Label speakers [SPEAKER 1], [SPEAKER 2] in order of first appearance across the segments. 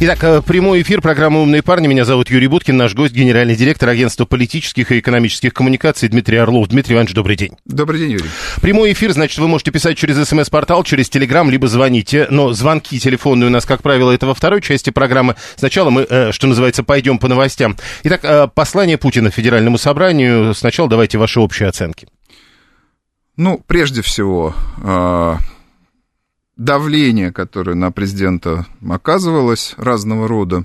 [SPEAKER 1] Итак, э, прямой эфир программы «Умные парни». Меня зовут Юрий Буткин, наш гость, генеральный директор агентства политических и экономических коммуникаций Дмитрий Орлов. Дмитрий Иванович, добрый день.
[SPEAKER 2] Добрый день, Юрий.
[SPEAKER 1] Прямой эфир, значит, вы можете писать через смс-портал, через телеграм, либо звоните. Но звонки телефонные у нас, как правило, это во второй части программы. Сначала мы, э, что называется, пойдем по новостям. Итак, э, послание Путина Федеральному собранию. Сначала давайте ваши общие оценки.
[SPEAKER 2] Ну, прежде всего, давление, которое на президента оказывалось разного рода,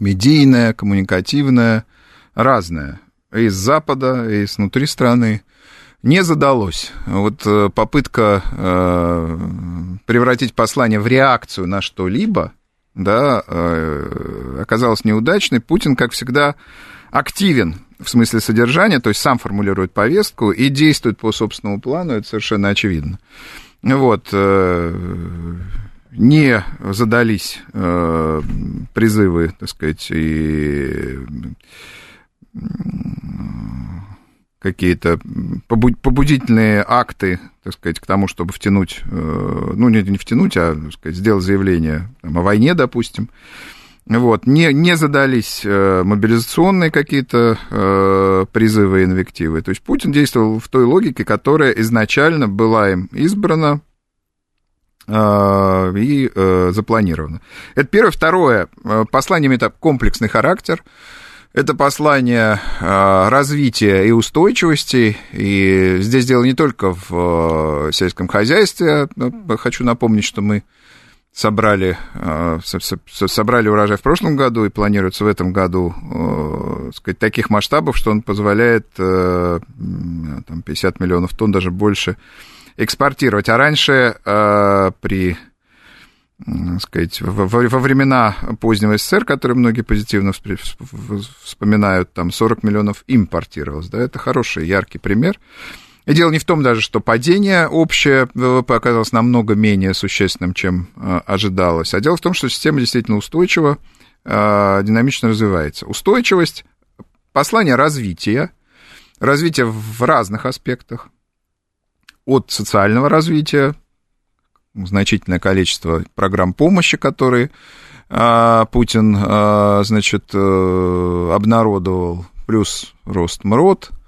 [SPEAKER 2] медийное, коммуникативное, разное, и с Запада, и с внутри страны, не задалось. Вот э, попытка э, превратить послание в реакцию на что-либо, да, э, оказалась неудачной. Путин, как всегда, активен в смысле содержания, то есть сам формулирует повестку и действует по собственному плану, это совершенно очевидно. Вот, э, не задались э, призывы, так сказать, и какие-то побудительные акты, так сказать, к тому, чтобы втянуть, э, ну, не, не втянуть, а, так сказать, сделать заявление там, о войне, допустим. Вот, не, не задались э, мобилизационные какие-то э, призывы и инвективы. То есть Путин действовал в той логике, которая изначально была им избрана э, и э, запланирована. Это первое. Второе. Э, послание имеет комплексный характер. Это послание э, развития и устойчивости. И здесь дело не только в сельском хозяйстве. Хочу напомнить, что мы собрали, э, собрали урожай в прошлом году и планируется в этом году э, сказать, таких масштабов, что он позволяет э, там, 50 миллионов тонн, даже больше, экспортировать. А раньше при сказать, во, времена позднего СССР, которые многие позитивно вспоминают, там 40 миллионов импортировалось. Да, это хороший, яркий пример. И дело не в том даже, что падение общее ВВП оказалось намного менее существенным, чем э, ожидалось, а дело в том, что система действительно устойчива, э, динамично развивается. Устойчивость, послание развития, развития в разных аспектах, от социального развития, значительное количество программ помощи, которые э, Путин, значит, обнародовал, плюс рост МРОД –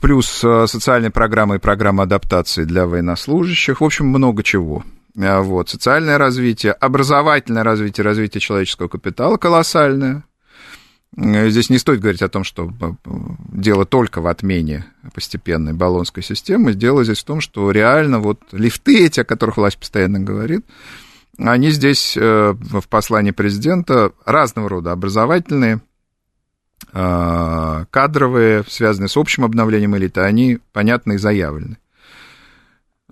[SPEAKER 2] плюс а, социальные программы и программы адаптации для военнослужащих, в общем, много чего. А, вот, социальное развитие, образовательное развитие, развитие человеческого капитала колоссальное. Здесь не стоит говорить о том, что дело только в отмене постепенной баллонской системы. Дело здесь в том, что реально вот лифты эти, о которых власть постоянно говорит, они здесь э, в послании президента разного рода образовательные, а, кадровые, связанные с общим обновлением элиты, они понятны и заявлены.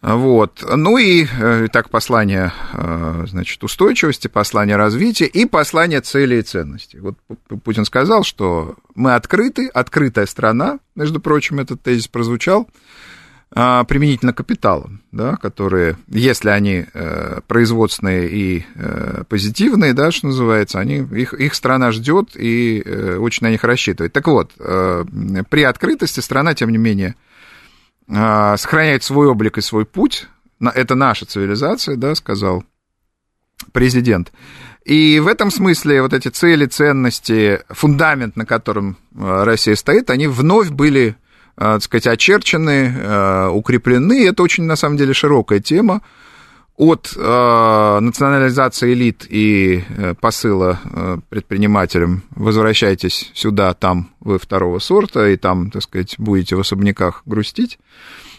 [SPEAKER 2] Вот. Ну и э, так послание, э, значит, устойчивости, послание развития и послание целей и ценностей. Вот Путин сказал, что мы открыты, открытая страна, между прочим, этот тезис прозвучал, применительно капиталам, да, которые, если они э, производственные и э, позитивные, да, что называется, они, их, их страна ждет и э, очень на них рассчитывает. Так вот, при открытости страна, тем не менее, сохраняет свой облик и свой путь. Это наша цивилизация, да, сказал президент. И в этом смысле вот эти цели, ценности, фундамент, на котором Россия стоит, они вновь были так сказать, очерчены, э, укреплены. Это очень, на самом деле, широкая тема. От э, национализации элит и посыла предпринимателям «возвращайтесь сюда, там вы второго сорта, и там, так сказать, будете в особняках грустить»,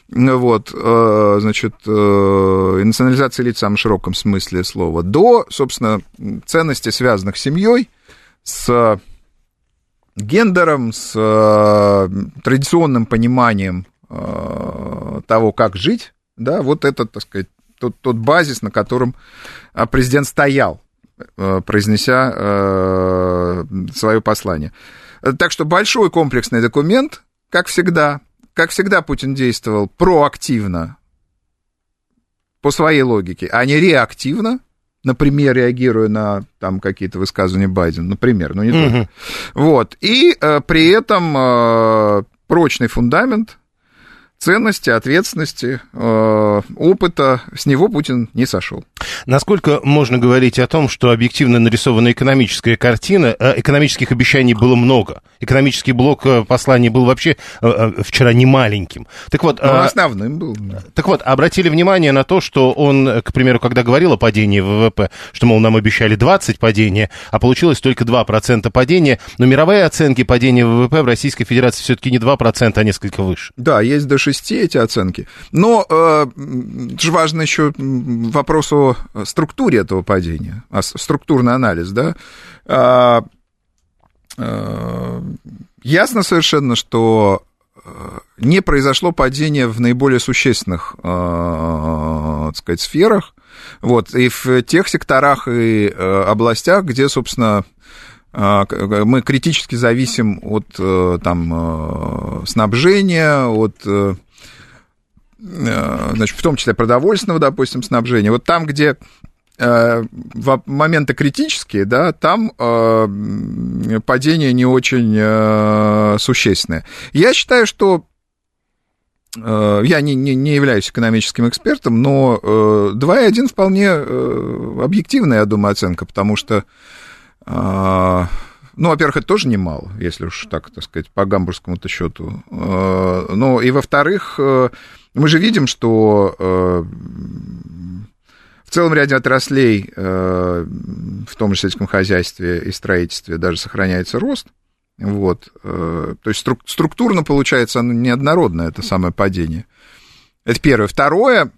[SPEAKER 2] вот, значит, национализация элит в самом широком смысле слова, до, собственно, ценностей, связанных с семьей, с гендером, с э, традиционным пониманием э, того, как жить, да, вот это, так сказать, тот, тот базис, на котором э, президент стоял, э, произнеся э, свое послание. Так что большой комплексный документ, как всегда. Как всегда Путин действовал проактивно по своей логике, а не реактивно, например, реагируя на там какие-то высказывания Байдена, например, но не угу. только. Вот. И э, при этом э, прочный фундамент ценности, ответственности, э, опыта, с него Путин не сошел.
[SPEAKER 1] Насколько можно говорить о том, что объективно нарисована экономическая картина, э, экономических обещаний было много. Экономический блок э, посланий был вообще вчера не маленьким. Так вот,
[SPEAKER 2] ну, основным был.
[SPEAKER 1] Так вот, обратили внимание на то, что он, к примеру, когда говорил о падении ВВП, что, мол, нам обещали 20 падения, а получилось только 2% падения, но мировые оценки падения ВВП в Российской Федерации все-таки не 2%, а несколько выше.
[SPEAKER 2] Да, есть до 6 6 эти оценки. Но э, же важно еще вопрос о структуре этого падения, а структурный анализ, да. А, а, ясно совершенно, что э, не произошло падение в наиболее существенных, э, так сказать, сферах, вот, и в тех секторах и э, областях, где, собственно, мы критически зависим от там, снабжения, от Э, значит, в том числе продовольственного, допустим, снабжения. Вот там, где э, моменты критические, да, там э, падение не очень э, существенное. Я считаю, что э, я не, не, не являюсь экономическим экспертом, но э, 2,1 вполне э, объективная, я думаю, оценка, потому что, э, ну, во-первых, это тоже немало, если уж так, так сказать, по гамбургскому-то счету. Э, ну, и во-вторых, э, мы же видим, что э, в целом ряде отраслей, э, в том же сельском хозяйстве и строительстве, даже сохраняется рост. Вот. То есть струк- структурно получается оно неоднородное, это самое падение. Это первое. Второе,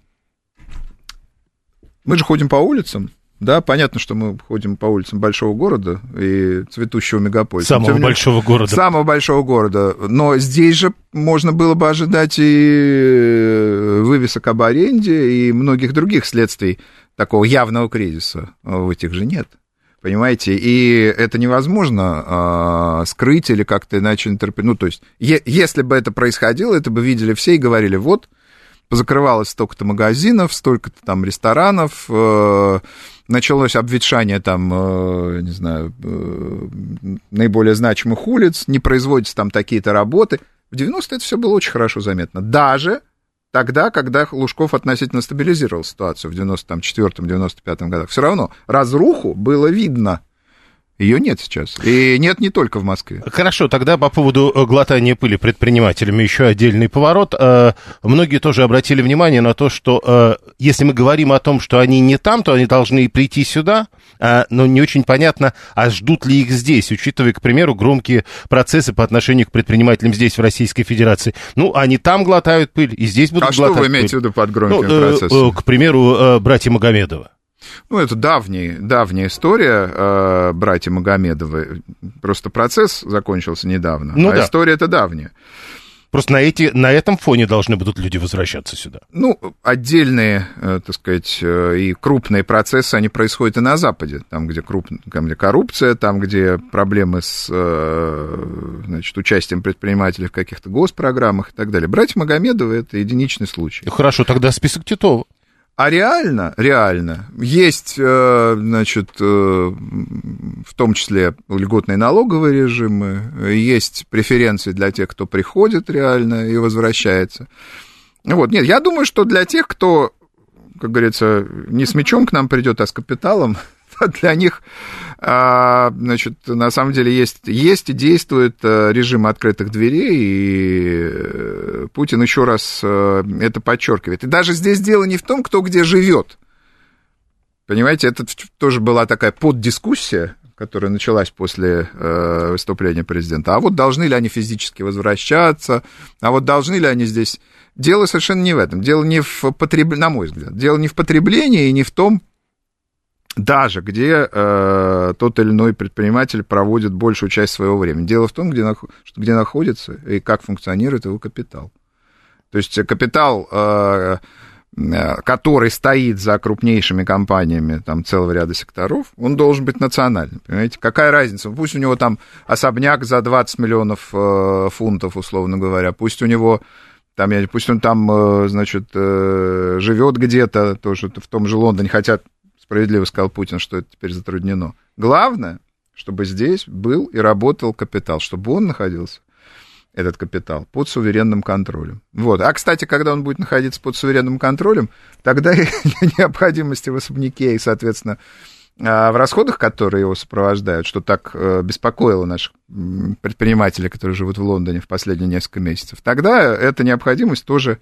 [SPEAKER 2] мы же ходим по улицам, да, понятно, что мы ходим по улицам большого города и цветущего мегаполиса.
[SPEAKER 1] Самого менее, большого города.
[SPEAKER 2] Самого большого города. Но здесь же можно было бы ожидать и вывесок об аренде, и многих других следствий такого явного кризиса. В этих же нет. Понимаете? И это невозможно а, скрыть или как-то иначе интерпретировать. Ну, то есть, е- если бы это происходило, это бы видели все и говорили, вот, позакрывалось столько-то магазинов, столько-то там ресторанов, э- началось обветшание там, э, не знаю, э, наиболее значимых улиц, не производятся там такие-то работы. В 90-е это все было очень хорошо заметно. Даже тогда, когда Лужков относительно стабилизировал ситуацию в 94-95 годах. Все равно разруху было видно. Ее нет сейчас. И нет не только в Москве.
[SPEAKER 1] Хорошо, тогда по поводу э, глотания пыли предпринимателями еще отдельный поворот. Э, многие тоже обратили внимание на то, что э, если мы говорим о том, что они не там, то они должны прийти сюда, но не очень понятно, а ждут ли их здесь, учитывая, к примеру, громкие процессы по отношению к предпринимателям здесь, в Российской Федерации. Ну, они там глотают пыль, и здесь будут а глотать пыль. А
[SPEAKER 2] что вы имеете в виду под громкими ну, процессами?
[SPEAKER 1] К примеру, братья Магомедова.
[SPEAKER 2] Ну, это давняя, давняя история э, братья Магомедовы. Просто процесс закончился недавно, ну, а да. история это давняя.
[SPEAKER 1] Просто на, эти, на этом фоне должны будут люди возвращаться сюда.
[SPEAKER 2] Ну, отдельные, э, так сказать, э, и крупные процессы, они происходят и на Западе. Там, где, круп, там, где коррупция, там, где проблемы с э, значит, участием предпринимателей в каких-то госпрограммах и так далее. Братья Магомедовы – это единичный случай.
[SPEAKER 1] Хорошо, тогда список Титова.
[SPEAKER 2] А реально, реально, есть, э, значит, э, в том числе льготные налоговые режимы, есть преференции для тех, кто приходит реально и возвращается. Вот, нет, я думаю, что для тех, кто, как говорится, не с мечом к нам придет, а с капиталом, для них, а, значит, на самом деле есть, есть и действует э, режим открытых дверей, и э, Путин еще раз э, это подчеркивает. И даже здесь дело не в том, кто где живет. Понимаете, это тоже была такая поддискуссия, которая началась после э, выступления президента. А вот должны ли они физически возвращаться, а вот должны ли они здесь... Дело совершенно не в этом. Дело не в потреблении, на мой взгляд, дело не в потреблении и не в том, даже где э, тот или иной предприниматель проводит большую часть своего времени. Дело в том, где, где находится и как функционирует его капитал. То есть капитал, э, э, который стоит за крупнейшими компаниями там, целого ряда секторов, он должен быть национальным. Понимаете, какая разница? Пусть у него там особняк за 20 миллионов э, фунтов, условно говоря, пусть у него там, пусть он там, э, значит, э, живет где-то, тоже в том же Лондоне, хотя справедливо сказал Путин, что это теперь затруднено. Главное, чтобы здесь был и работал капитал, чтобы он находился этот капитал под суверенным контролем. Вот. А, кстати, когда он будет находиться под суверенным контролем, тогда и необходимости в особняке и, соответственно, а, в расходах, которые его сопровождают, что так э, беспокоило наших предпринимателей, которые живут в Лондоне в последние несколько месяцев, тогда эта необходимость тоже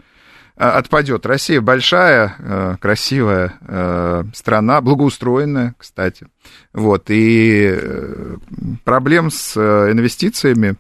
[SPEAKER 2] отпадет. Россия большая, э, красивая э, страна, благоустроенная, кстати. Вот, и проблем с инвестициями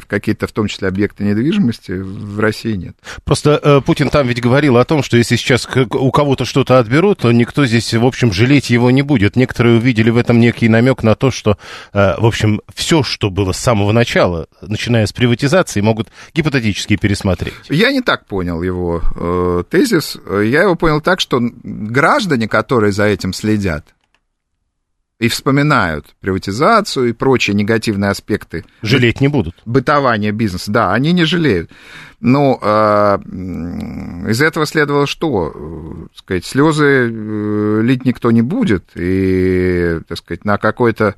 [SPEAKER 2] в какие-то, в том числе, объекты недвижимости в России нет.
[SPEAKER 1] Просто э, Путин там ведь говорил о том, что если сейчас у кого-то что-то отберут, то никто здесь, в общем, жалеть его не будет. Некоторые увидели в этом некий намек на то, что, э, в общем, все, что было с самого начала, начиная с приватизации, могут гипотетически пересмотреть.
[SPEAKER 2] Я не так понял его э, тезис. Я его понял так, что граждане, которые за этим следят, и вспоминают приватизацию и прочие негативные аспекты.
[SPEAKER 1] Жалеть не будут.
[SPEAKER 2] Бытования бизнеса, да, они не жалеют. Но э, из этого следовало что? Э, сказать, слезы э, лить никто не будет, и, так сказать, на какое-то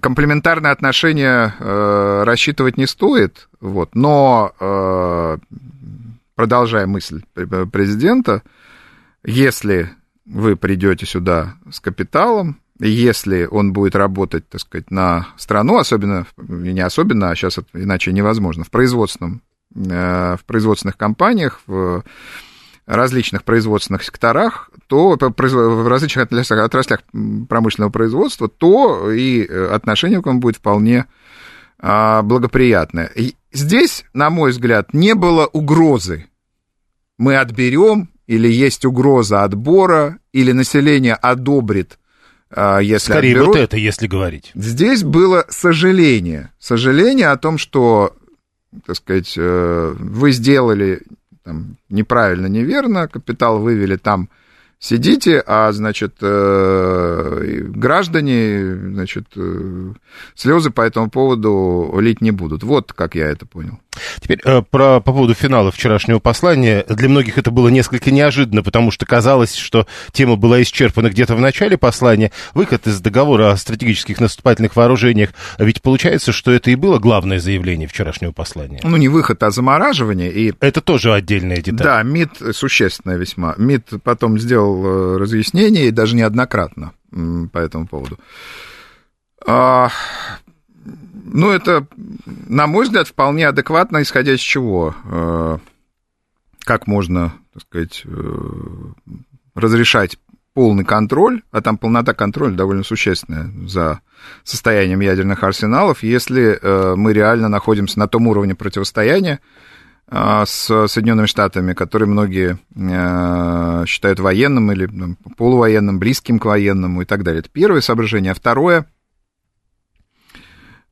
[SPEAKER 2] комплементарное отношение э, рассчитывать не стоит, вот, но, э, продолжая мысль президента, если вы придете сюда с капиталом, если он будет работать, так сказать, на страну, особенно, не особенно, а сейчас иначе невозможно, в производственном, э, в производственных компаниях, в различных производственных секторах, то в различных отраслях промышленного производства, то и отношение к вам будет вполне а, благоприятное. Здесь, на мой взгляд, не было угрозы. Мы отберем, или есть угроза отбора, или население одобрит
[SPEAKER 1] если Скорее отберут. вот это, если говорить.
[SPEAKER 2] Здесь было сожаление. Сожаление о том, что, так сказать, э, вы сделали там, неправильно, неверно, капитал вывели там сидите, а, значит, э, граждане, значит, э, слезы по этому поводу лить не будут. Вот как я это понял.
[SPEAKER 1] Теперь э, про, по поводу финала вчерашнего послания. Для многих это было несколько неожиданно, потому что казалось, что тема была исчерпана где-то в начале послания. Выход из договора о стратегических наступательных вооружениях. Ведь получается, что это и было главное заявление вчерашнего послания.
[SPEAKER 2] Ну, не выход, а замораживание. И...
[SPEAKER 1] Это тоже отдельная деталь.
[SPEAKER 2] Да, МИД существенная весьма. МИД потом сделал э, разъяснение, и даже неоднократно по этому поводу. А, ну, это, на мой взгляд, вполне адекватно, исходя из чего. Э, как можно, так сказать, э, разрешать полный контроль, а там полнота контроля довольно существенная за состоянием ядерных арсеналов, если э, мы реально находимся на том уровне противостояния с Соединенными Штатами, который многие считают военным или полувоенным, близким к военному и так далее. Это первое соображение. А второе,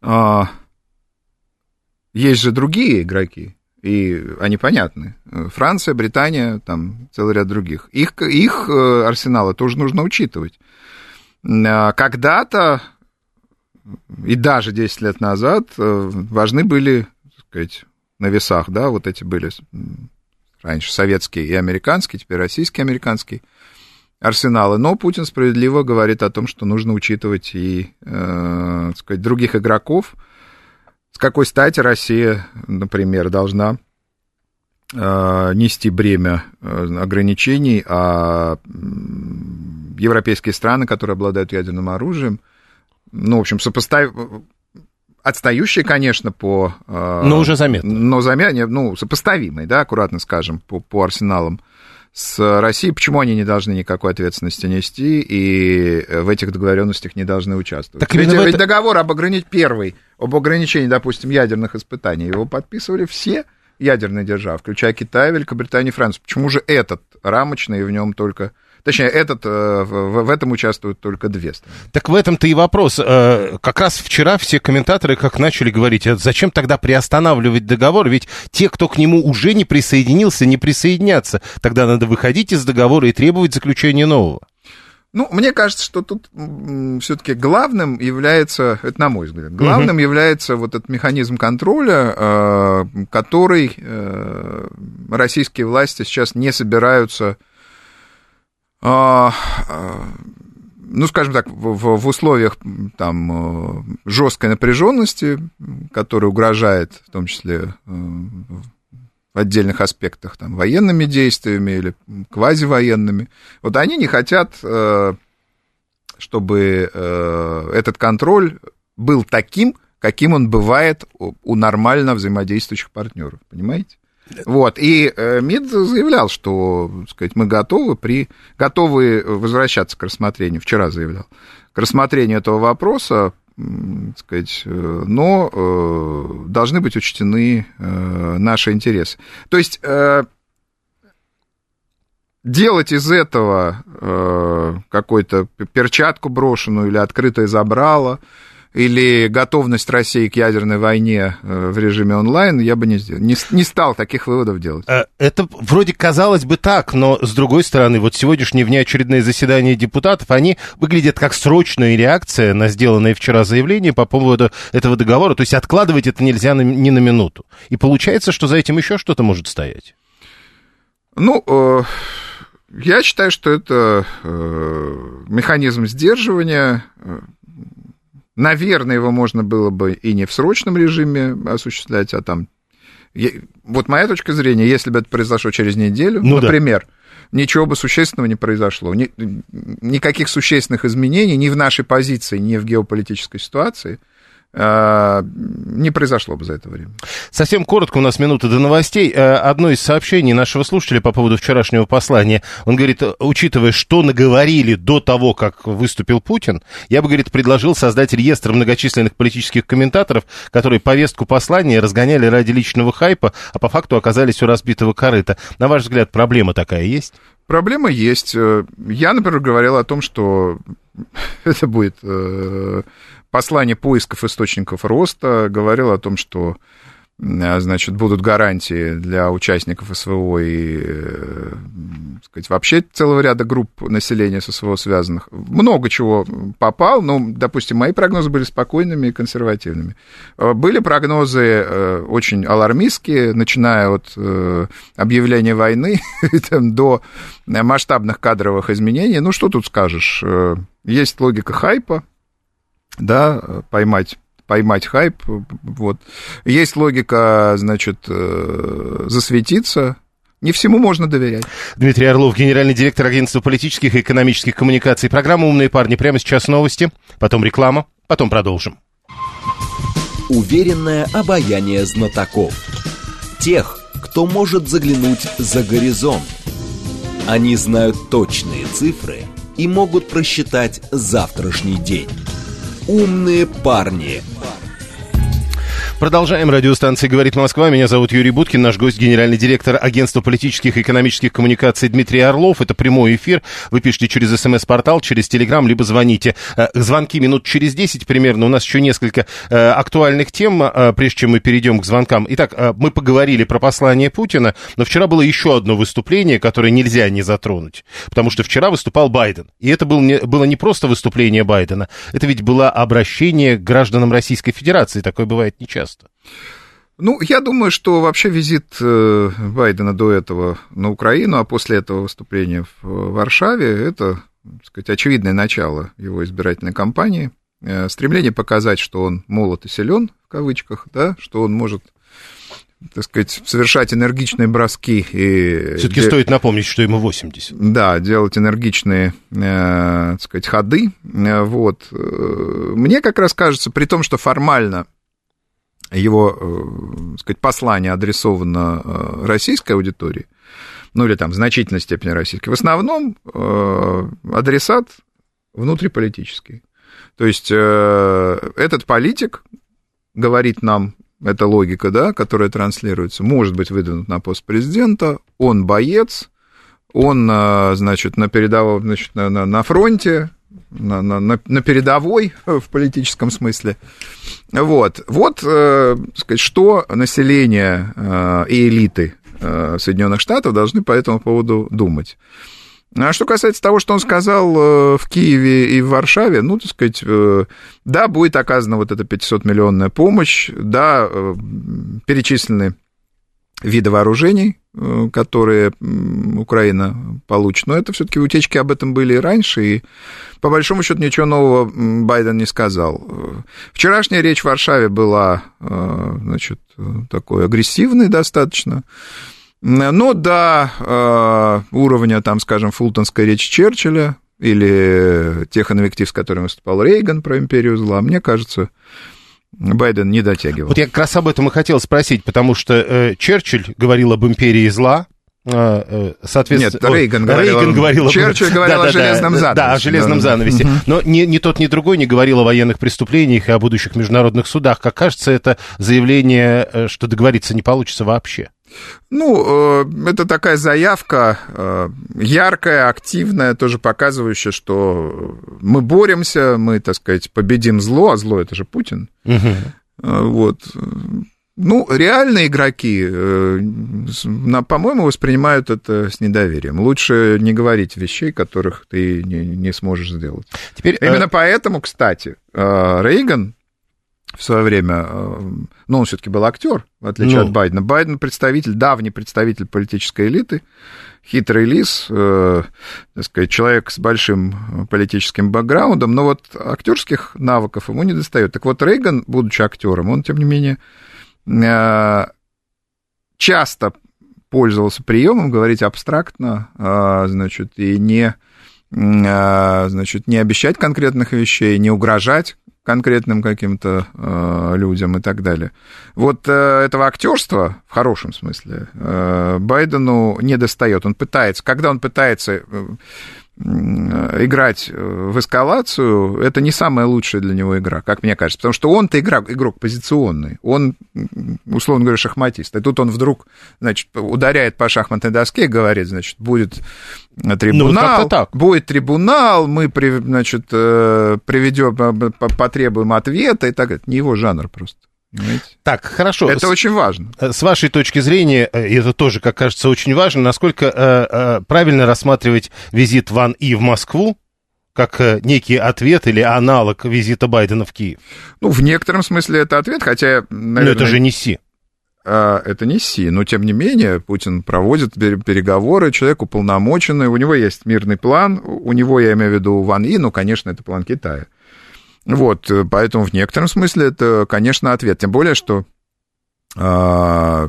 [SPEAKER 2] а, есть же другие игроки, и они понятны. Франция, Британия, там целый ряд других. Их, их э, арсеналы тоже нужно учитывать. А, когда-то, и даже 10 лет назад, э, важны были, так сказать, на весах, да, вот эти были раньше советские и американские, теперь российские и американские арсеналы. Но Путин справедливо говорит о том, что нужно учитывать и, э, так сказать, других игроков. С какой стати Россия, например, должна э, нести бремя э, ограничений, а европейские страны, которые обладают ядерным оружием, ну, в общем, сопоставь отстающие, конечно, по...
[SPEAKER 1] Э, но уже заметно.
[SPEAKER 2] Но заметно, ну, сопоставимые, да, аккуратно скажем, по, по арсеналам с Россией, почему они не должны никакой ответственности нести и в этих договоренностях не должны участвовать. Так ведь, это... ведь договор об ограничении, первый, об ограничении, допустим, ядерных испытаний, его подписывали все ядерные державы, включая Китай, Великобританию и Францию. Почему же этот рамочный, и в нем только Точнее, этот, в, в этом участвуют только две страны.
[SPEAKER 1] Так в этом-то и вопрос. Как раз вчера все комментаторы как начали говорить, а зачем тогда приостанавливать договор, ведь те, кто к нему уже не присоединился, не присоединятся. Тогда надо выходить из договора и требовать заключения нового.
[SPEAKER 2] Ну, мне кажется, что тут все-таки главным является, это на мой взгляд, главным угу. является вот этот механизм контроля, э, который э, российские власти сейчас не собираются, э, ну, скажем так, в, в условиях там жесткой напряженности, которая угрожает в том числе в отдельных аспектах, там, военными действиями или квазивоенными. Вот они не хотят, э, чтобы э, этот контроль был таким, каким он бывает у нормально взаимодействующих партнеров, понимаете? Вот, и э, МИД заявлял, что, сказать, мы готовы, при, готовы возвращаться к рассмотрению, вчера заявлял, к рассмотрению этого вопроса сказать, э, но э, должны быть учтены наши интересы. То есть делать из этого какую-то перчатку брошенную или открытое забрало – или готовность России к ядерной войне э, в режиме онлайн, я бы не, сделал, не, не стал таких выводов делать. Э,
[SPEAKER 1] это вроде казалось бы так, но с другой стороны, вот сегодняшние внеочередные заседания депутатов, они выглядят как срочная реакция на сделанное вчера заявление по поводу этого договора, то есть откладывать это нельзя ни на минуту. И получается, что за этим еще что-то может стоять.
[SPEAKER 2] Ну, э, я считаю, что это э, механизм сдерживания, э, Наверное, его можно было бы и не в срочном режиме осуществлять, а там... Вот моя точка зрения, если бы это произошло через неделю, ну, например, да. ничего бы существенного не произошло. Ни, никаких существенных изменений ни в нашей позиции, ни в геополитической ситуации – не произошло бы за это время.
[SPEAKER 1] Совсем коротко, у нас минута до новостей. Э, одно из сообщений нашего слушателя по поводу вчерашнего послания, он говорит, учитывая, что наговорили до того, как выступил Путин, я бы, говорит, предложил создать реестр многочисленных политических комментаторов, которые повестку послания разгоняли ради личного хайпа, а по факту оказались у разбитого корыта. На ваш взгляд, проблема такая есть?
[SPEAKER 2] Проблема есть. Э, я, например, говорил о том, что это будет послание поисков источников роста говорило о том, что значит, будут гарантии для участников СВО и, э, сказать, вообще целого ряда групп населения с СВО связанных. Много чего попал, но, допустим, мои прогнозы были спокойными и консервативными. Э, были прогнозы э, очень алармистские, начиная от объявления войны до масштабных кадровых изменений. Ну, что тут скажешь? Есть логика хайпа, да, поймать поймать хайп, вот. Есть логика, значит, э, засветиться, не всему можно доверять.
[SPEAKER 1] Дмитрий Орлов, генеральный директор агентства политических и экономических коммуникаций. Программа «Умные парни». Прямо сейчас новости, потом реклама, потом продолжим.
[SPEAKER 3] Уверенное обаяние знатоков. Тех, кто может заглянуть за горизонт. Они знают точные цифры и могут просчитать завтрашний день. «Умные парни».
[SPEAKER 1] Продолжаем. Радиостанция «Говорит Москва». Меня зовут Юрий Буткин. Наш гость – генеральный директор Агентства политических и экономических коммуникаций Дмитрий Орлов. Это прямой эфир. Вы пишите через СМС-портал, через Телеграм, либо звоните. Э, звонки минут через 10 примерно. У нас еще несколько э, актуальных тем, э, прежде чем мы перейдем к звонкам. Итак, мы поговорили про послание Путина, но вчера было еще одно выступление, которое нельзя не затронуть. Потому что вчера выступал Байден. И это был не, было не просто выступление Байдена. Это ведь было обращение к гражданам Российской Федерации. Такое бывает нечасто пожалуйста.
[SPEAKER 2] Ну, я думаю, что вообще визит э, Байдена до этого на Украину, а после этого выступления в Варшаве, это, так сказать, очевидное начало его избирательной кампании. Э, стремление показать, что он молод и силен, в кавычках, да, что он может так сказать, совершать энергичные броски. И
[SPEAKER 1] Все-таки де... стоит напомнить, что ему 80.
[SPEAKER 2] Да, делать энергичные, э, так сказать, ходы. Вот. Мне как раз кажется, при том, что формально его, э, так сказать, послание адресовано э, российской аудитории, ну или там в значительной степени российской, в основном э, адресат внутриполитический. То есть этот политик говорит нам, эта логика, да, которая транслируется, может быть выдвинут на пост президента, он боец, он, значит, на передовом, значит, на, на, на фронте, на, на, на передовой в политическом смысле. Вот, вот э, сказать, что население э, и элиты э, Соединенных Штатов должны по этому поводу думать. А что касается того, что он сказал э, в Киеве и в Варшаве, ну, так сказать, э, да, будет оказана вот эта 500-миллионная помощь, да, э, перечислены виды вооружений, э, которые Украина получит. Но это все-таки утечки об этом были и раньше, и по большому счету ничего нового Байден не сказал. Вчерашняя речь в Варшаве была, э, значит, такой агрессивной достаточно. Но до э, уровня, там, скажем, фултонской речи Черчилля или тех инвектив, с которыми выступал Рейган про империю зла, мне кажется, Байден не дотягивал.
[SPEAKER 1] Вот я как раз об этом и хотел спросить, потому что э, Черчилль говорил об империи зла, э, э,
[SPEAKER 2] соответственно... Нет, Рейган говорил, Рейган говорил Черчилль говорил да, о да, железном да, занавесе.
[SPEAKER 1] Да, о железном да. занавесе. Но ни, ни тот, ни другой не говорил о военных преступлениях и о будущих международных судах. Как кажется, это заявление, э, что договориться не получится вообще.
[SPEAKER 2] Ну, это такая заявка яркая, активная, тоже показывающая, что мы боремся, мы, так сказать, победим зло, а зло это же Путин. Угу. Вот. Ну, реальные игроки, э, по-моему, воспринимают это с недоверием. Лучше не говорить вещей, которых ты не, не сможешь сделать. Теперь, Именно э... поэтому, кстати, э, Рейган в свое время, ну, он все-таки был актер, в отличие ну. от Байдена. Байден представитель, давний представитель политической элиты, хитрый лис, э, так сказать, человек с большим политическим бэкграундом, но вот актерских навыков ему не достает. Так вот, Рейган, будучи актером, он, тем не менее, э, часто пользовался приемом говорить абстрактно, э, значит, и не, э, значит, не обещать конкретных вещей, не угрожать конкретным каким-то э, людям и так далее. Вот э, этого актерства, в хорошем смысле, э, Байдену не достает. Он пытается, когда он пытается э, играть э, в эскалацию, это не самая лучшая для него игра, как мне кажется. Потому что он-то игрок, игрок позиционный, он, условно говоря, шахматист. И тут он вдруг, значит, ударяет по шахматной доске и говорит, значит, будет трибунал, ну, так. будет трибунал, мы, значит, э, приведем, потребуем ответа и так далее. Не его жанр просто.
[SPEAKER 1] Понимаете? Так, хорошо.
[SPEAKER 2] Это с, очень важно.
[SPEAKER 1] Э, с вашей точки зрения, э, и это тоже, как кажется, очень важно, насколько э, э, правильно рассматривать визит Ван И в Москву, как э, некий ответ или аналог визита Байдена в Киев?
[SPEAKER 2] Ну, в некотором смысле это ответ, хотя,
[SPEAKER 1] наверное... Но это же не Си.
[SPEAKER 2] Это не Си, но тем не менее Путин проводит переговоры, человек уполномоченный, у него есть мирный план, у него, я имею в виду, Ван И, ну, конечно, это план Китая. Вот, э, поэтому в некотором смысле это, конечно, ответ. Тем более, что а,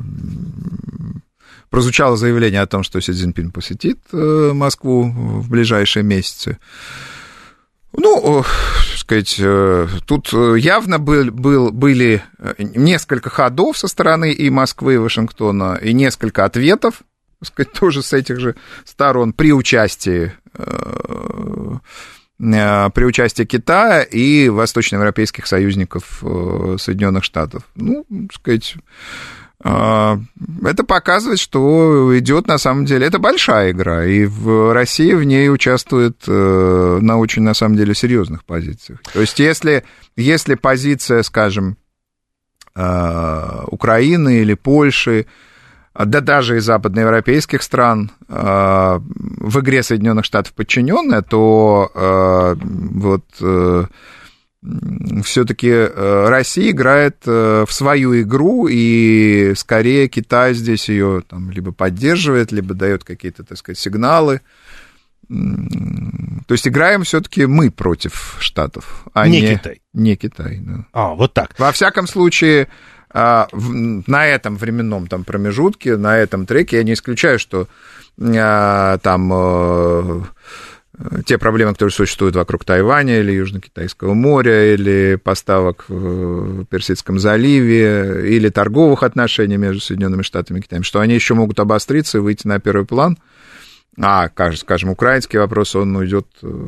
[SPEAKER 2] прозвучало заявление о том, что Си Цзиньпин посетит э, Москву в ближайшие месяцы. Ну, сказать, э, тут явно был, был, были несколько ходов со стороны и Москвы, и Вашингтона, и несколько ответов, сказать, тоже с этих же сторон при участии при участии Китая и восточноевропейских союзников э, Соединенных Штатов. Ну, так сказать, э, это показывает, что идет на самом деле, это большая игра, и в России в ней участвует на очень, на самом деле, серьезных позициях. То есть, если, если позиция, скажем, Украины или Польши, да даже из западноевропейских стран э, в игре Соединенных Штатов подчиненная, то э, вот э, все-таки Россия играет в свою игру, и скорее Китай здесь ее там, либо поддерживает, либо дает какие-то, так сказать, сигналы. То есть играем все-таки мы против Штатов, а не,
[SPEAKER 1] не Китай.
[SPEAKER 2] Не Китай, да.
[SPEAKER 1] А, вот так.
[SPEAKER 2] Во всяком случае, а, на этом временном там промежутке, на этом треке, я не исключаю, что а, там э, те проблемы, которые существуют вокруг Тайваня или Южно-Китайского моря, или поставок в Персидском заливе, или торговых отношений между Соединенными Штатами и Китаем, что они еще могут обостриться и выйти на первый план – а, скажем, украинский вопрос, он уйдет, э,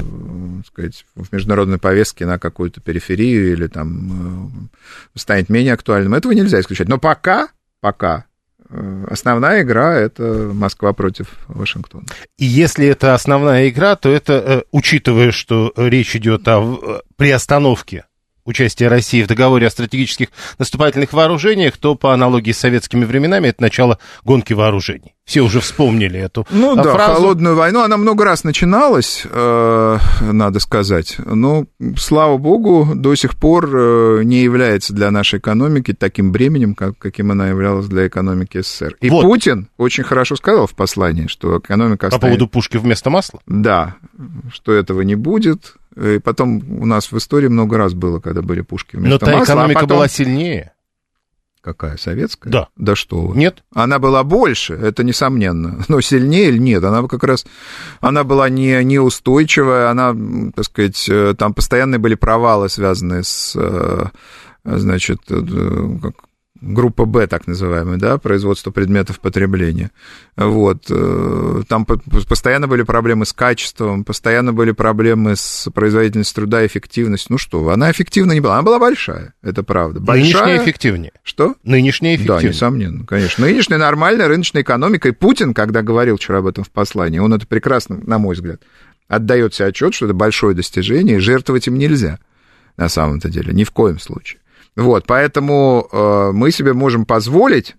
[SPEAKER 2] сказать, в международной повестке на какую-то периферию или там э, станет менее актуальным. Этого нельзя исключать. Но пока, пока э, основная игра — это Москва против Вашингтона.
[SPEAKER 1] И если это основная игра, то это, учитывая, что речь идет о приостановке участия России в договоре о стратегических наступательных вооружениях, то по аналогии с советскими временами это начало гонки вооружений. Все уже вспомнили эту
[SPEAKER 2] ну,
[SPEAKER 1] фразу.
[SPEAKER 2] да, холодную войну. Она много раз начиналась, э, надо сказать. Но, слава богу, до сих пор э, не является для нашей экономики таким бременем, как, каким она являлась для экономики СССР. И вот. Путин очень хорошо сказал в послании, что экономика...
[SPEAKER 1] По поводу пушки вместо масла?
[SPEAKER 2] Да, что этого не будет, и потом у нас в истории много раз было, когда были пушки вместо
[SPEAKER 1] Но та
[SPEAKER 2] масла.
[SPEAKER 1] экономика
[SPEAKER 2] а потом...
[SPEAKER 1] была сильнее.
[SPEAKER 2] Какая, советская?
[SPEAKER 1] Да.
[SPEAKER 2] Да что вы.
[SPEAKER 1] Нет?
[SPEAKER 2] Она была больше, это несомненно. Но сильнее или нет? Она как раз, она была не, неустойчивая, она, так сказать, э, там постоянные были провалы, связанные с, э, значит, э, как, группа Б, так называемая, да, производство предметов потребления. Вот. Э, там постоянно были проблемы с качеством, постоянно были проблемы с производительностью труда, эффективностью. Ну что, она эффективна не была. Она была большая, это правда. Большая...
[SPEAKER 1] Нынешняя эффективнее.
[SPEAKER 2] Что?
[SPEAKER 1] Нынешняя эффективнее.
[SPEAKER 2] Да, несомненно, конечно. Нынешняя нормальная рыночная экономика. И Путин, когда говорил вчера об этом в послании, он это прекрасно, на мой взгляд, отдает себе отчет, что это большое достижение, и жертвовать им нельзя на самом-то деле, ни в коем случае. Вот, поэтому э, мы себе можем позволить,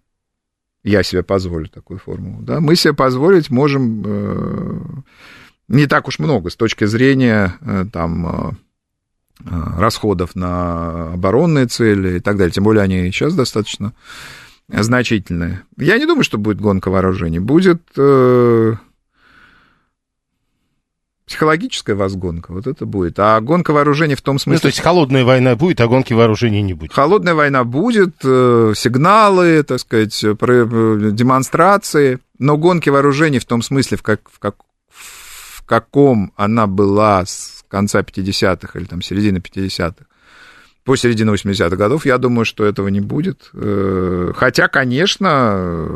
[SPEAKER 2] я себе позволю такую формулу, да, мы себе позволить можем э, не так уж много с точки зрения э, там э, э расходов на оборонные цели и так далее, тем более они сейчас достаточно значительные. Я не думаю, что будет гонка вооружений, будет э, психологическая возгонка, вот это будет. А гонка вооружений в том смысле... Ну,
[SPEAKER 1] то есть холодная война будет, а гонки вооружений не будет.
[SPEAKER 2] Холодная война будет, э, сигналы, так сказать, э, демонстрации, но гонки вооружений в том смысле, в, как, в, как, в каком она была с конца 50-х или там середины 50-х, по середину 80-х годов, я думаю, что этого не будет. Э, хотя, конечно,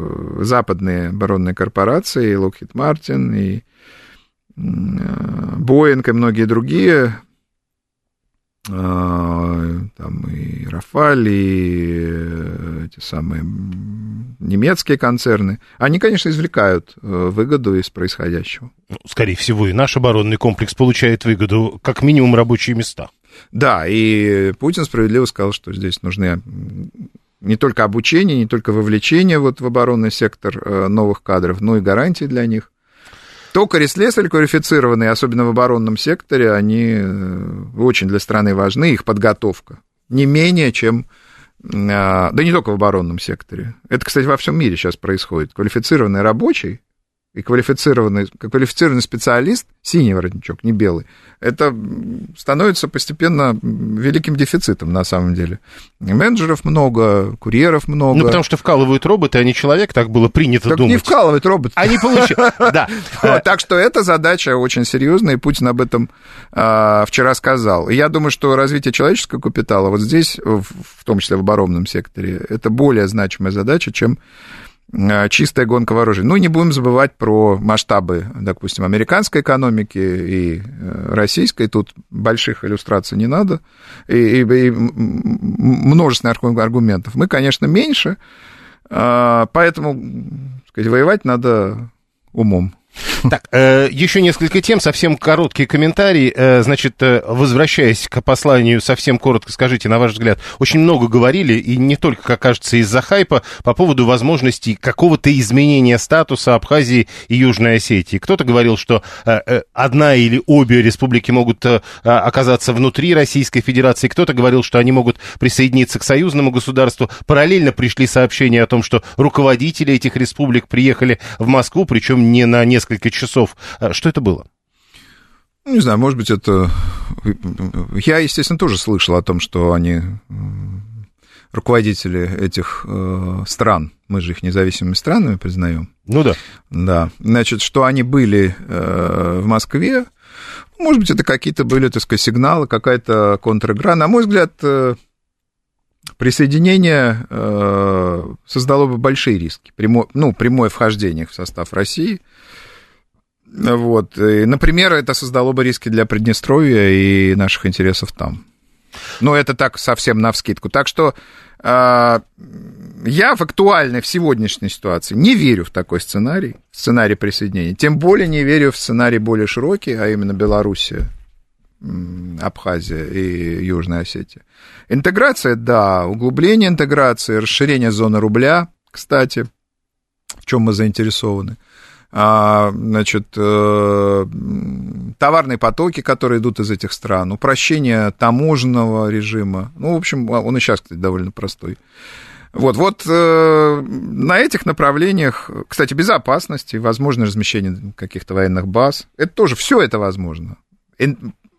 [SPEAKER 2] западные оборонные корпорации, Lockheed Martin и Боинг и многие другие, а, там и Рафаль, и э, эти самые немецкие концерны, они, конечно, извлекают э, выгоду из происходящего.
[SPEAKER 1] Ну, скорее всего, и наш оборонный комплекс получает выгоду, как минимум, рабочие места.
[SPEAKER 2] Да, и Путин справедливо сказал, что здесь нужны не только обучение, не только вовлечение вот в оборонный сектор э, новых кадров, но и гарантии для них. Токари, слесарь квалифицированные, особенно в оборонном секторе, они э, очень для страны важны, их подготовка. Не менее, чем... А, да не только в оборонном секторе. Это, кстати, во всем мире сейчас происходит. Квалифицированный рабочий и квалифицированный, квалифицированный специалист, синий воротничок, не белый, это становится постепенно великим дефицитом на самом деле. Менеджеров много, курьеров много.
[SPEAKER 1] Ну, потому что вкалывают роботы, а не человек, так было принято
[SPEAKER 2] так
[SPEAKER 1] думать.
[SPEAKER 2] не вкалывают роботы.
[SPEAKER 1] Они получают, да.
[SPEAKER 2] Так что эта задача очень серьезная, и Путин об этом а, вчера сказал. Я думаю, что развитие человеческого капитала вот здесь, в том числе в оборонном секторе, это более значимая задача, чем чистая гонка вооружений. Ну, не будем забывать про масштабы, допустим, американской экономики и э, российской. Тут больших иллюстраций не надо. И, и, и множественных аргументов. Мы, конечно, меньше, э, поэтому сказать, воевать надо умом.
[SPEAKER 1] Так, э, еще несколько тем, совсем короткий комментарий. Э, значит, э, возвращаясь к посланию, совсем коротко скажите, на ваш взгляд, очень много говорили, и не только, как кажется, из-за хайпа, по поводу возможности какого-то изменения статуса Абхазии и Южной Осетии. Кто-то говорил, что э, э, одна или обе республики могут э, оказаться внутри Российской Федерации, кто-то говорил, что они могут присоединиться к союзному государству. Параллельно пришли сообщения о том, что руководители этих республик приехали в Москву, причем не на несколько несколько часов. А что это было?
[SPEAKER 2] Не знаю, может быть, это... Я, естественно, тоже слышал о том, что они руководители этих э, стран, мы же их независимыми странами признаем.
[SPEAKER 1] Ну да.
[SPEAKER 2] Да. Значит, что они были э, в Москве, может быть, это какие-то были, так сказать, сигналы, какая-то контр-игра. На мой взгляд, э, присоединение э, создало бы большие риски. Прямо, ну, прямое вхождение в состав России – вот. И, например, это создало бы риски для Приднестровья и наших интересов там. Но это так совсем навскидку. Так что э, я в актуальной, в сегодняшней ситуации не верю в такой сценарий, сценарий присоединения. Тем более не верю в сценарий более широкий, а именно Белоруссия, Абхазия и Южная Осетия. Интеграция, да, углубление интеграции, расширение зоны рубля, кстати, в чем мы заинтересованы. А, значит, э, товарные потоки, которые идут из этих стран, упрощение таможенного режима. Ну, в общем, он и сейчас, кстати, довольно простой. Вот, вот э, на этих направлениях, кстати, безопасности, возможно размещение каких-то военных баз, это тоже все это возможно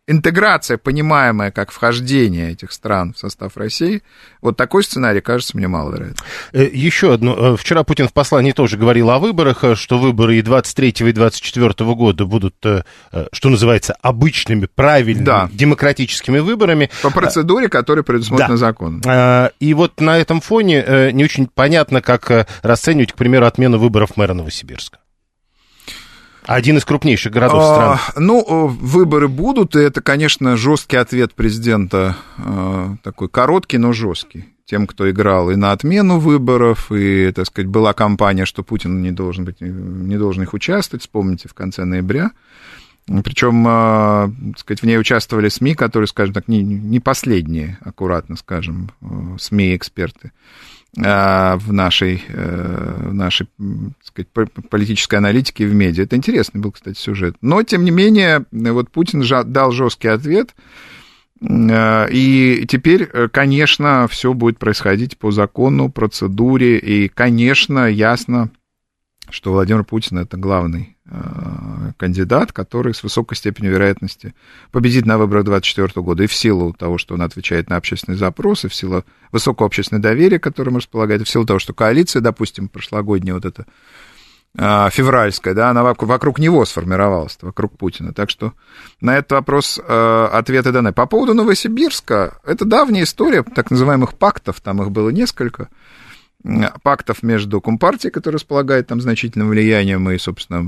[SPEAKER 2] интеграция, понимаемая как вхождение этих стран в состав России, вот такой сценарий кажется мне маловероятным.
[SPEAKER 1] Э, еще одно. Э, вчера Путин в послании тоже говорил о выборах, э, что выборы и 23 и 24 года будут, что называется, обычными, правильными, да. демократическими выборами.
[SPEAKER 2] По процедуре, которая предусмотрена да. законом.
[SPEAKER 1] И вот на этом фоне не очень понятно, как расценивать, к примеру, отмену выборов мэра Новосибирска. Один из крупнейших городов а, страны.
[SPEAKER 2] Ну, выборы будут, и это, конечно, жесткий ответ президента, а, такой короткий, но жесткий. Тем, кто играл и на отмену выборов, и, так сказать, была кампания, что Путин не должен, быть, не должен их участвовать, вспомните, в конце ноября. Причем, а, так сказать, в ней участвовали СМИ, которые, скажем так, не, не последние, аккуратно скажем, СМИ-эксперты. А, в нашей, э, в нашей так сказать, политической аналитике в медиа. Это интересный был, кстати, сюжет. Но, тем не менее, вот Путин дал жесткий ответ, э, и теперь, э, конечно, все будет происходить по закону, процедуре, и, конечно, ясно, что Владимир Путин это главный Э, кандидат, который с высокой степенью вероятности победит на выборах 2024 года. И в силу того, что он отвечает на общественные запросы, в силу высокого общественного доверия, которым располагает, в силу того, что коалиция, допустим, прошлогодняя вот эта э, февральская, да, она вокруг него сформировалась, вокруг Путина. Так что на этот вопрос э, ответы даны. По поводу Новосибирска, это давняя история так называемых пактов, там их было несколько пактов между Компартией, которая располагает там значительным влиянием, и, собственно,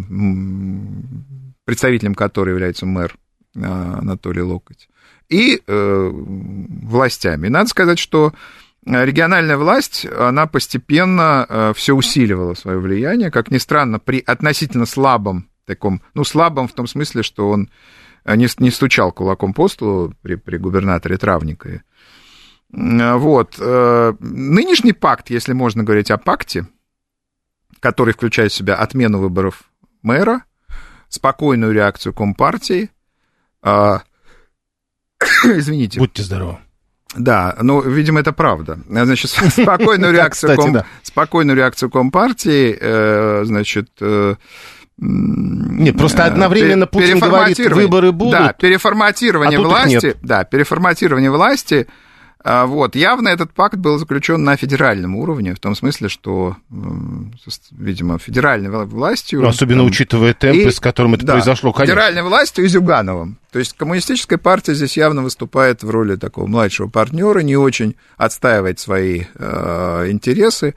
[SPEAKER 2] представителем которой является мэр а, Анатолий Локоть, и э, властями. И надо сказать, что региональная власть, она постепенно э, все усиливала свое влияние, как ни странно, при относительно слабом таком, ну, слабом в том смысле, что он не, не стучал кулаком по столу при, при губернаторе Травникове, вот. Э, нынешний пакт, если можно говорить о пакте, который включает в себя отмену выборов мэра, спокойную реакцию Компартии, а, извините.
[SPEAKER 1] Будьте здоровы.
[SPEAKER 2] Да, ну, видимо, это правда. Значит, спокойную реакцию, Кстати, ком... да. спокойную реакцию Компартии, э, значит... Э,
[SPEAKER 1] нет, просто одновременно Путин говорит, выборы будут.
[SPEAKER 2] Да, переформатирование а власти, да, переформатирование власти вот, явно этот пакт был заключен на федеральном уровне, в том смысле, что, видимо, федеральной властью...
[SPEAKER 1] Ну, особенно там, учитывая темпы, и, с которым это да, произошло,
[SPEAKER 2] конечно. Федеральной властью и Зюгановым. То есть коммунистическая партия здесь явно выступает в роли такого младшего партнера, не очень отстаивает свои э, интересы.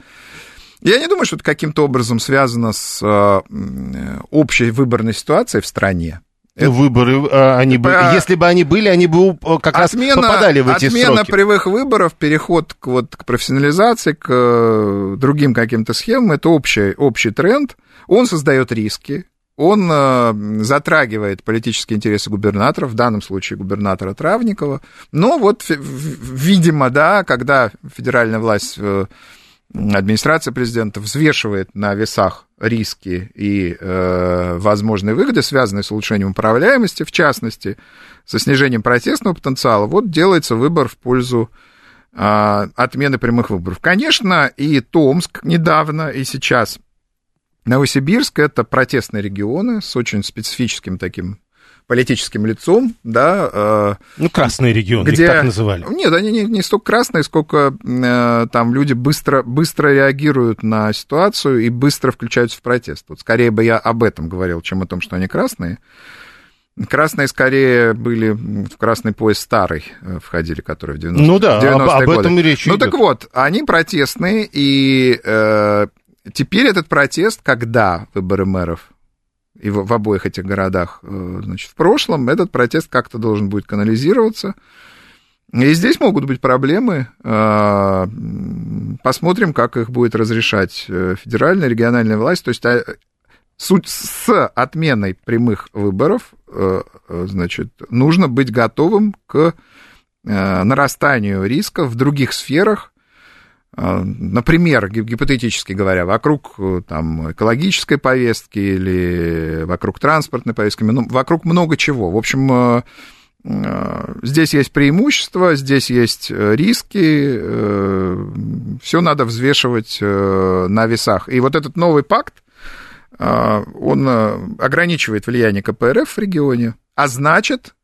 [SPEAKER 2] Я не думаю, что это каким-то образом связано с э, общей выборной ситуацией в стране.
[SPEAKER 1] Это... Выборы, а, они бы, а... если бы они были, они бы как отмена, раз попадали в эти
[SPEAKER 2] отмена
[SPEAKER 1] сроки.
[SPEAKER 2] прямых выборов, переход к, вот, к профессионализации, к э, другим каким-то схемам, это общий, общий тренд. Он создает риски, он э, затрагивает политические интересы губернаторов, в данном случае губернатора Травникова. Но вот, видимо, да, когда федеральная власть э, администрация президента взвешивает на весах риски и э, возможные выгоды, связанные с улучшением управляемости, в частности, со снижением протестного потенциала, вот делается выбор в пользу э, отмены прямых выборов. Конечно, и Томск недавно, и сейчас Новосибирск — это протестные регионы с очень специфическим таким политическим лицом, да.
[SPEAKER 1] Э, ну, красные регионы, где... их так называли.
[SPEAKER 2] Нет, они не, не столько красные, сколько э, там люди быстро, быстро реагируют на ситуацию и быстро включаются в протест. Вот скорее бы я об этом говорил, чем о том, что они красные. Красные скорее были в красный пояс старый э, входили, который в 90-е
[SPEAKER 1] Ну да, об, об годы. этом и речь
[SPEAKER 2] Ну
[SPEAKER 1] идет.
[SPEAKER 2] так вот, они протестные, и э, теперь этот протест, когда выборы мэров и в, в обоих этих городах, э, значит, в прошлом, этот протест как-то должен будет канализироваться. И здесь могут быть проблемы. Э, посмотрим, как их будет разрешать федеральная, региональная власть. То есть суть с отменой прямых выборов, значит, нужно быть готовым к нарастанию риска в других сферах, а, например, гипотетически говоря, вокруг э, там, экологической повестки или вокруг транспортной повестки, ну, вокруг много чего. В общем, э, э, здесь есть преимущества, здесь есть риски, все надо взвешивать на весах. И вот этот новый пакт, он ограничивает влияние КПРФ в регионе, а значит,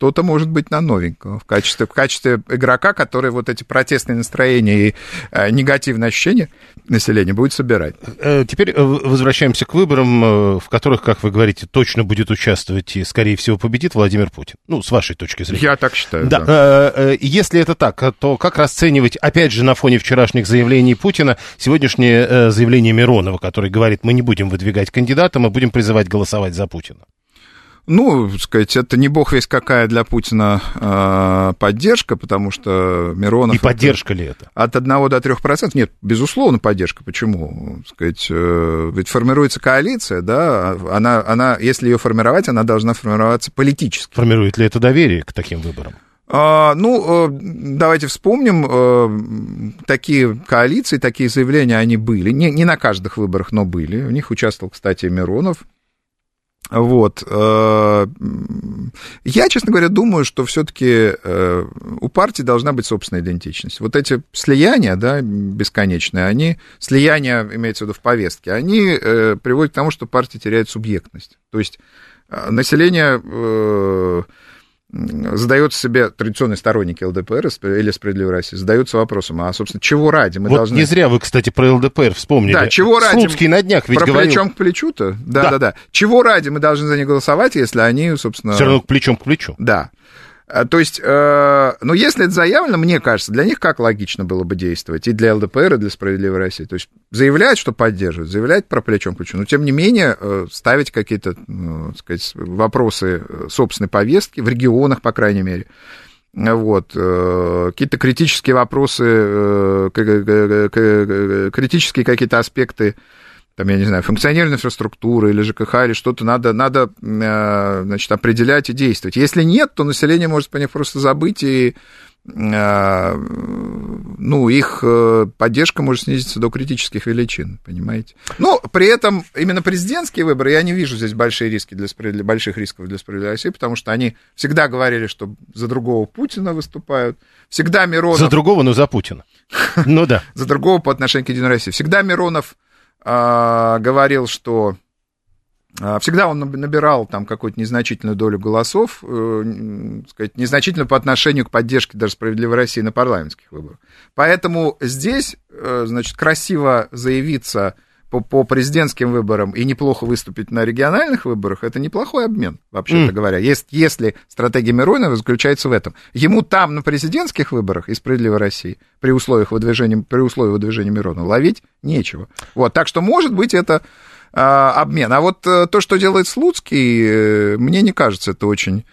[SPEAKER 2] кто-то может быть на новенького в качестве, в качестве игрока, который вот эти протестные настроения и э, негативные ощущения населения будет собирать.
[SPEAKER 1] Э, теперь э, возвращаемся к выборам, в которых, как вы говорите, точно будет участвовать и, скорее всего, победит Владимир Путин. Ну, с вашей точки зрения.
[SPEAKER 2] Я так считаю,
[SPEAKER 1] да. да. Если это так, то как расценивать, опять же, на фоне вчерашних заявлений Путина, сегодняшнее заявление Миронова, который говорит, мы не будем выдвигать кандидата, мы будем призывать голосовать за Путина?
[SPEAKER 2] Ну, сказать, это не бог весь какая для Путина э, поддержка, потому что Миронов...
[SPEAKER 1] И поддержка ли это?
[SPEAKER 2] От 1 до 3 процентов. Нет, безусловно, поддержка. Почему? Сказать, э, ведь формируется коалиция, да, она, она, если ее формировать, она должна формироваться политически.
[SPEAKER 1] Формирует ли это доверие к таким выборам?
[SPEAKER 2] А, ну, э, давайте вспомним, э, такие коалиции, такие заявления, они были. Не, не на каждых выборах, но были. В них участвовал, кстати, Миронов. Вот. Э, я, честно говоря, думаю, что все-таки э, у партии должна быть собственная идентичность. Вот эти слияния, да, бесконечные, они, слияния, имеется в виду в повестке, они э, приводят к тому, что партия теряет субъектность. То есть население задаются себе традиционные сторонники ЛДПР или Справедливой России, задаются вопросом, а, собственно, чего ради мы
[SPEAKER 1] вот
[SPEAKER 2] должны...
[SPEAKER 1] не зря вы, кстати, про ЛДПР вспомнили.
[SPEAKER 2] Да, чего ради...
[SPEAKER 1] Слуцкий на днях ведь
[SPEAKER 2] про
[SPEAKER 1] говорил...
[SPEAKER 2] плечом к плечу-то? Да-да-да. Чего ради мы должны за них голосовать, если они, собственно...
[SPEAKER 1] Все равно плечом к плечу.
[SPEAKER 2] Да. А, то есть, э, ну, если это заявлено, мне кажется, для них как логично было бы действовать, и для ЛДПР, и для Справедливой России. То есть, заявлять, что поддерживают, заявлять про плечом к плечу, но, тем не менее, э, ставить какие-то, ну, сказать, вопросы собственной повестки в регионах, по крайней мере, вот, э, какие-то критические вопросы, э, критические какие-то аспекты там, я не знаю, функционирование инфраструктуры или ЖКХ, или что-то надо, надо э, значит, определять и действовать. Если нет, то население может по них просто забыть, и э, ну, их э, поддержка может снизиться до критических величин, понимаете? Но при этом именно президентские выборы, я не вижу здесь большие риски для справедли... больших рисков для справедливой России, потому что они всегда говорили, что за другого Путина выступают, всегда Миронов...
[SPEAKER 1] За другого, но за Путина. Ну да.
[SPEAKER 2] За другого по отношению к Единой России. Всегда Миронов говорил, что а, Всегда он набирал там какую-то незначительную долю голосов, э, сказать, незначительную по отношению к поддержке даже «Справедливой России» на парламентских выборах. Поэтому здесь, э, значит, красиво заявиться по, по президентским выборам и неплохо выступить на региональных выборах, это неплохой обмен, вообще-то mm. говоря. Есть, если стратегия Миронова заключается в этом. Ему там на президентских выборах и «Справедливой России» при, условиях выдвижения, при условии выдвижения Миронова ловить нечего. Вот, так что, может быть, это а, обмен. А вот а, то, что делает Слуцкий, э, мне не кажется это очень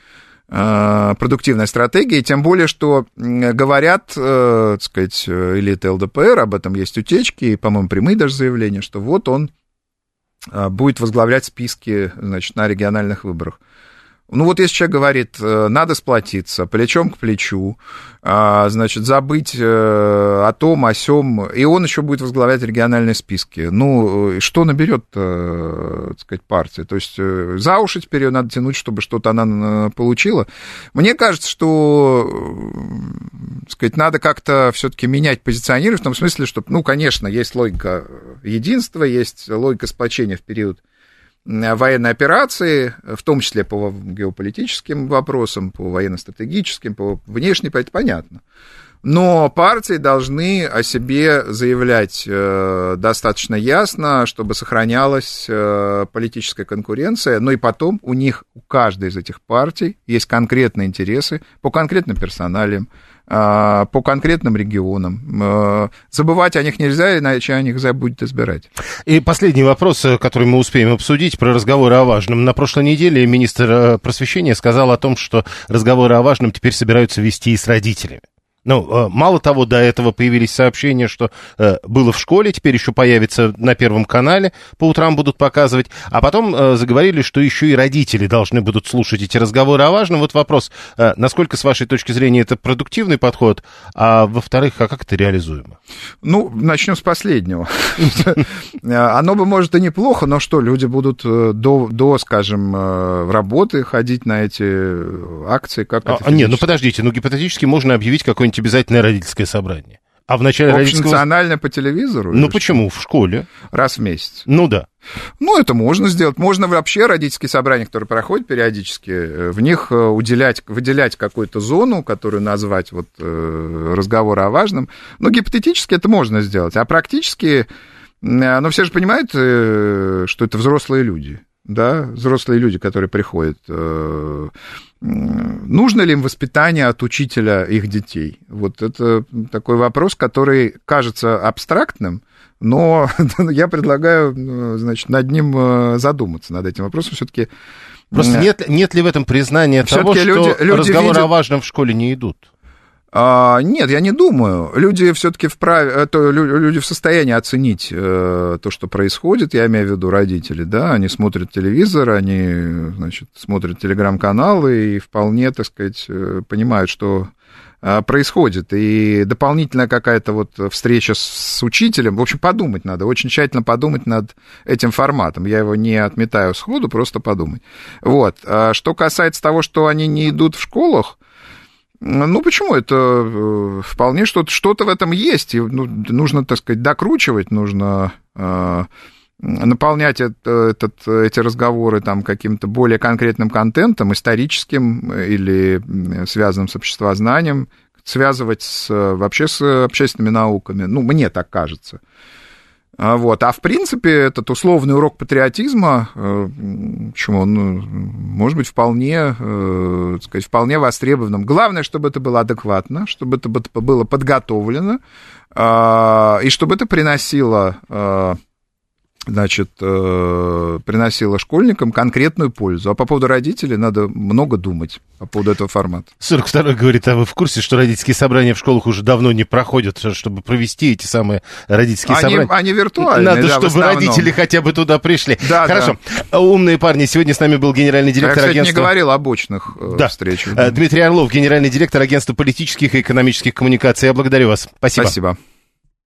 [SPEAKER 2] Э, продуктивная стратегия, тем более, что говорят, э, так сказать, элиты ЛДПР, об этом есть утечки, и, по-моему, прямые даже заявления, что вот он э, будет возглавлять списки, значит, на региональных выборах. Ну вот если человек говорит, э, надо сплотиться, плечом к плечу, а, значит, забыть э, о том, о сем, и он еще будет возглавлять региональные списки. Ну, э, что наберет, так сказать, партия? То есть за уши теперь ее надо тянуть, чтобы что-то она получила. Мне кажется, что, так сказать, надо как-то все-таки менять позиционирование, в том смысле, что, ну, конечно, есть логика единства, есть логика сплочения в период военной операции, в том числе по геополитическим вопросам, по военно-стратегическим, по внешней, это понятно. Но партии должны о себе заявлять э, достаточно ясно, чтобы сохранялась э, политическая конкуренция. Но и потом у них, у каждой из этих партий есть конкретные интересы по конкретным персоналиям, а, по конкретным регионам. А, забывать о них нельзя, иначе о них забудет избирать.
[SPEAKER 1] И последний вопрос, э, который мы успеем обсудить, про разговоры о важном. На прошлой неделе министр э, просвещения сказал о том, что разговоры о важном теперь собираются вести и с родителями. Ну, мало того, до этого появились сообщения, что э, было в школе, теперь еще появится на Первом канале, по утрам будут показывать, а потом э, заговорили, что еще и родители должны будут слушать эти разговоры о важном. Вот вопрос, э, насколько, с вашей точки зрения, это продуктивный подход, а во-вторых, а как это реализуемо?
[SPEAKER 2] Ну, начнем с последнего. Оно бы, может, и неплохо, но что, люди будут э, до, до скажем, э, работы ходить на эти акции? Как
[SPEAKER 1] а, это нет, ну подождите, ну гипотетически можно объявить какое-нибудь какое-нибудь обязательное родительское собрание. А в начале
[SPEAKER 2] родительского... Национально по телевизору?
[SPEAKER 1] Ну почему? В школе.
[SPEAKER 2] Раз в месяц?
[SPEAKER 1] Ну да.
[SPEAKER 2] Ну, это можно сделать. Можно вообще родительские собрания, которые проходят периодически, э, в них э, уделять, выделять какую-то зону, которую назвать вот э, разговор о важном. Ну, гипотетически это можно сделать. А практически, ну, все же понимают, что это взрослые люди да, взрослые люди, которые приходят, нужно ли им воспитание от учителя их детей? Вот это такой вопрос, который кажется абстрактным, но я предлагаю, значит, над ним э, задуматься, над этим вопросом все-таки.
[SPEAKER 1] Просто нет, нет ли в этом признания того, что люди, люди разговоры видят... о важном в школе не идут?
[SPEAKER 2] А, нет, я не думаю. Люди все-таки вправе, это, люди в состоянии оценить э, то, что происходит. Я имею в виду родители, да, они смотрят телевизор, они, значит, смотрят телеграм-каналы и вполне, так сказать, э, понимают, что э, происходит. И дополнительная какая-то вот встреча с учителем, в общем, подумать надо, очень тщательно подумать над этим форматом. Я его не отметаю сходу, просто подумать. Вот. А что касается того, что они не идут в школах, ну, почему? Это э, вполне что-то что в этом есть. И, ну, нужно, так сказать, докручивать, нужно э, наполнять это, этот, эти разговоры там каким-то более конкретным контентом, историческим или связанным с обществознанием, связывать с, вообще с общественными науками. Ну, мне так кажется. А, вот. А в принципе, этот условный урок патриотизма, э, почему он, ну, может быть, вполне, э, так сказать, вполне востребованным. Главное, чтобы это было адекватно, чтобы это было подготовлено, а, и чтобы это приносило а, значит, э, приносила школьникам конкретную пользу. А по поводу родителей надо много думать по поводу этого формата.
[SPEAKER 1] 42-й говорит, а вы в курсе, что родительские собрания в школах уже давно не проходят, чтобы провести эти самые родительские
[SPEAKER 2] они,
[SPEAKER 1] собрания?
[SPEAKER 2] Они виртуальные,
[SPEAKER 1] Надо, да, чтобы родители хотя бы туда пришли.
[SPEAKER 2] Да,
[SPEAKER 1] Хорошо. Да. Умные парни. Сегодня с нами был генеральный директор
[SPEAKER 2] Я, кстати,
[SPEAKER 1] агентства...
[SPEAKER 2] не говорил об очных э, да. встречах.
[SPEAKER 1] Да. Дмитрий Орлов, генеральный директор агентства политических и экономических коммуникаций. Я благодарю вас. Спасибо.
[SPEAKER 2] Спасибо.